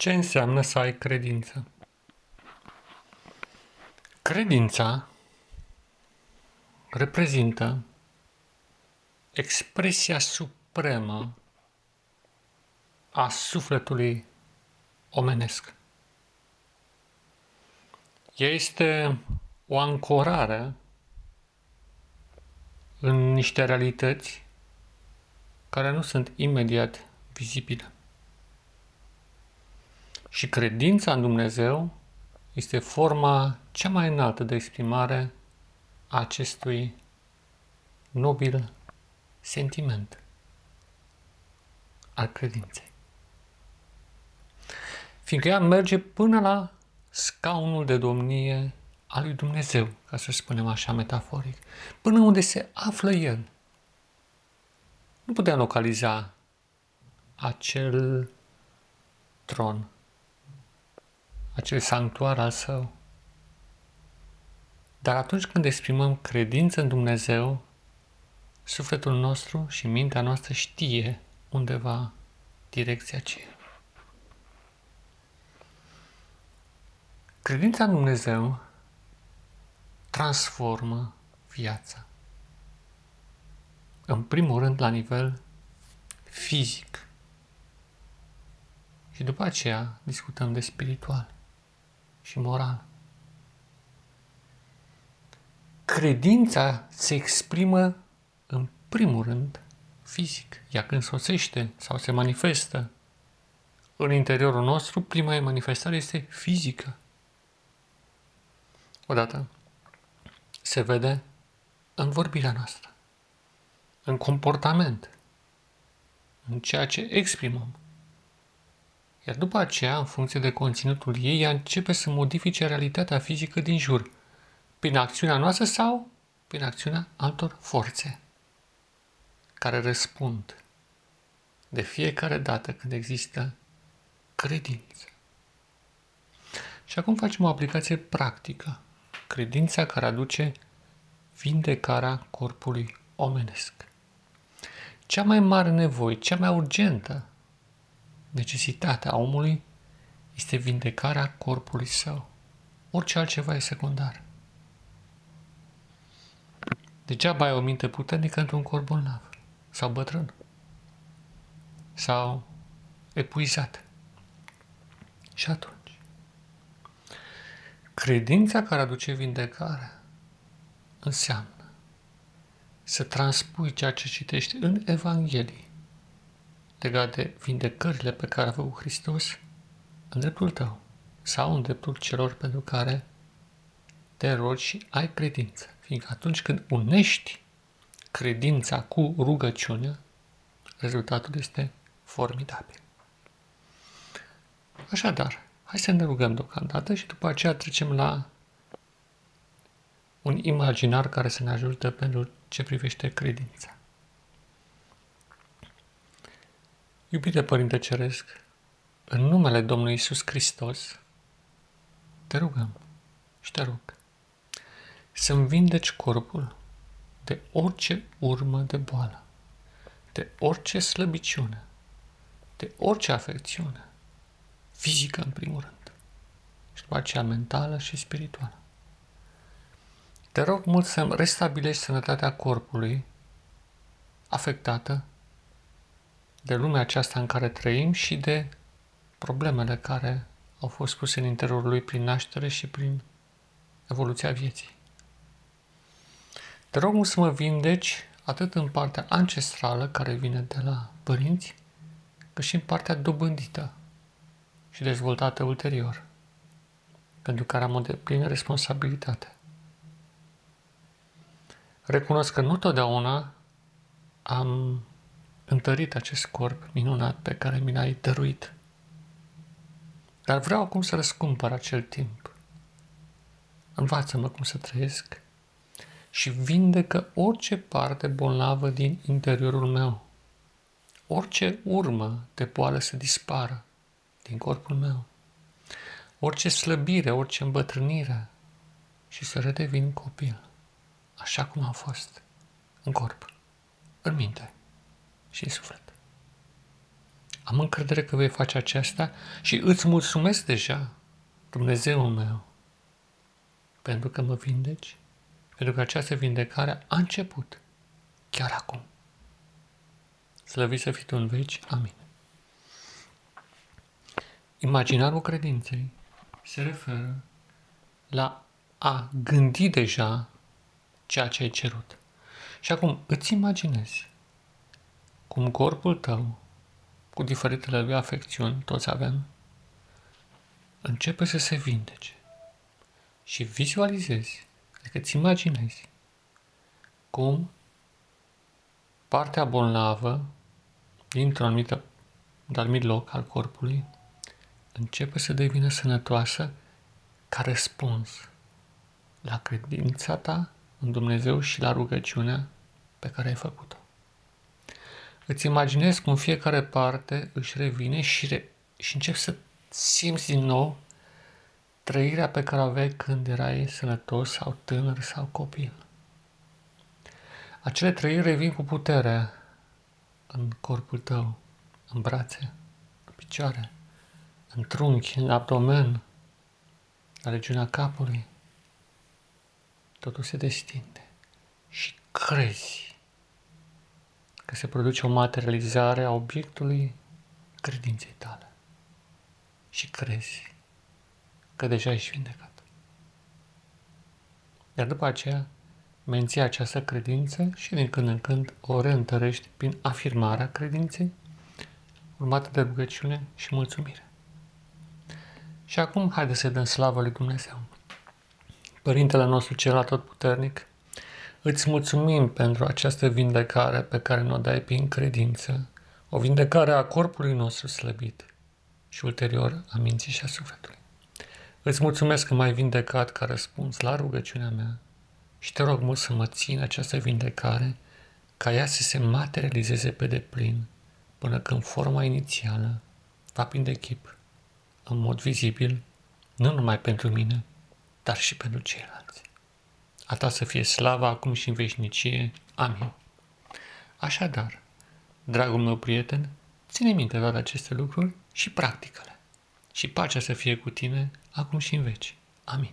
Ce înseamnă să ai credință? Credința reprezintă expresia supremă a sufletului omenesc. Ea este o ancorare în niște realități care nu sunt imediat vizibile. Și credința în Dumnezeu este forma cea mai înaltă de exprimare a acestui nobil sentiment al credinței. Fiindcă ea merge până la scaunul de domnie al lui Dumnezeu, ca să spunem așa metaforic, până unde se află El. Nu putem localiza acel tron acel sanctuar al său. Dar atunci când exprimăm credință în Dumnezeu, sufletul nostru și mintea noastră știe undeva direcția aceea. Credința în Dumnezeu transformă viața. În primul rând la nivel fizic. Și după aceea discutăm de spiritual și moral. Credința se exprimă în primul rând fizic. Ea când sosește sau se manifestă în interiorul nostru, prima manifestare este fizică. Odată se vede în vorbirea noastră, în comportament, în ceea ce exprimăm. Iar după aceea, în funcție de conținutul ei, ea începe să modifice realitatea fizică din jur, prin acțiunea noastră sau prin acțiunea altor forțe, care răspund de fiecare dată când există credință. Și acum facem o aplicație practică. Credința care aduce vindecarea corpului omenesc. Cea mai mare nevoie, cea mai urgentă necesitatea omului este vindecarea corpului său. Orice altceva e secundar. Degeaba ai o minte puternică într-un corp bolnav sau bătrân sau epuizat. Și atunci, credința care aduce vindecare înseamnă să transpui ceea ce citești în Evanghelie legat de vindecările pe care a făcut Hristos în dreptul tău sau în dreptul celor pentru care te rogi și ai credință. Fiindcă atunci când unești credința cu rugăciunea, rezultatul este formidabil. Așadar, hai să ne rugăm deocamdată și după aceea trecem la un imaginar care să ne ajute pentru ce privește credința. Iubite Părinte Ceresc, în numele Domnului Isus Hristos, te rugăm și te rog să-mi vindeci corpul de orice urmă de boală, de orice slăbiciune, de orice afecțiune, fizică în primul rând, și după aceea mentală și spirituală. Te rog mult să-mi restabilești sănătatea corpului afectată de lumea aceasta în care trăim și de problemele care au fost puse în interiorul lui prin naștere și prin evoluția vieții. Te rog să mă vindeci atât în partea ancestrală care vine de la părinți, cât și în partea dobândită și dezvoltată ulterior, pentru care am o deplină responsabilitate. Recunosc că nu totdeauna am întărit acest corp minunat pe care mi l-ai dăruit. Dar vreau acum să răscumpăr acel timp. Învață-mă cum să trăiesc și vindecă orice parte bolnavă din interiorul meu. Orice urmă de boală să dispară din corpul meu. Orice slăbire, orice îmbătrânire și să redevin copil, așa cum am fost, în corp, în minte și în suflet. Am încredere că vei face aceasta și îți mulțumesc deja, Dumnezeul meu, pentru că mă vindeci, pentru că această vindecare a început chiar acum. Slăvit să fii tu în veci. Amin. Imaginarul credinței se referă la a gândi deja ceea ce ai cerut. Și acum îți imaginezi cum corpul tău, cu diferitele lui afecțiuni, toți avem, începe să se vindece. Și vizualizezi, adică îți imaginezi cum partea bolnavă dintr-un anumit, anumit loc al corpului începe să devină sănătoasă ca răspuns la credința ta în Dumnezeu și la rugăciunea pe care ai făcut-o. Îți imaginezi cum fiecare parte își revine și, re- și începi să simți din nou trăirea pe care o aveai când erai sănătos sau tânăr sau copil. Acele trăiri revin cu putere în corpul tău, în brațe, în picioare, în trunchi, în abdomen, la regiunea capului. Totul se destinde și crezi că se produce o materializare a obiectului credinței tale. Și crezi că deja ești vindecat. Iar după aceea, menții această credință și din când în când o reîntărești prin afirmarea credinței, urmată de rugăciune și mulțumire. Și acum, haide să dăm slavă lui Dumnezeu. Părintele nostru cel atotputernic, îți mulțumim pentru această vindecare pe care ne-o dai prin credință, o vindecare a corpului nostru slăbit și ulterior a minții și a sufletului. Îți mulțumesc că m-ai vindecat ca răspuns la rugăciunea mea și te rog mult să mă țin această vindecare ca ea să se materializeze pe deplin până când forma inițială va prinde chip în mod vizibil, nu numai pentru mine, dar și pentru ceilalți. A ta să fie slava acum și în veșnicie. Amin. Așadar, dragul meu prieten, ține minte toate aceste lucruri și practică-le. Și pacea să fie cu tine acum și în veci. Amin.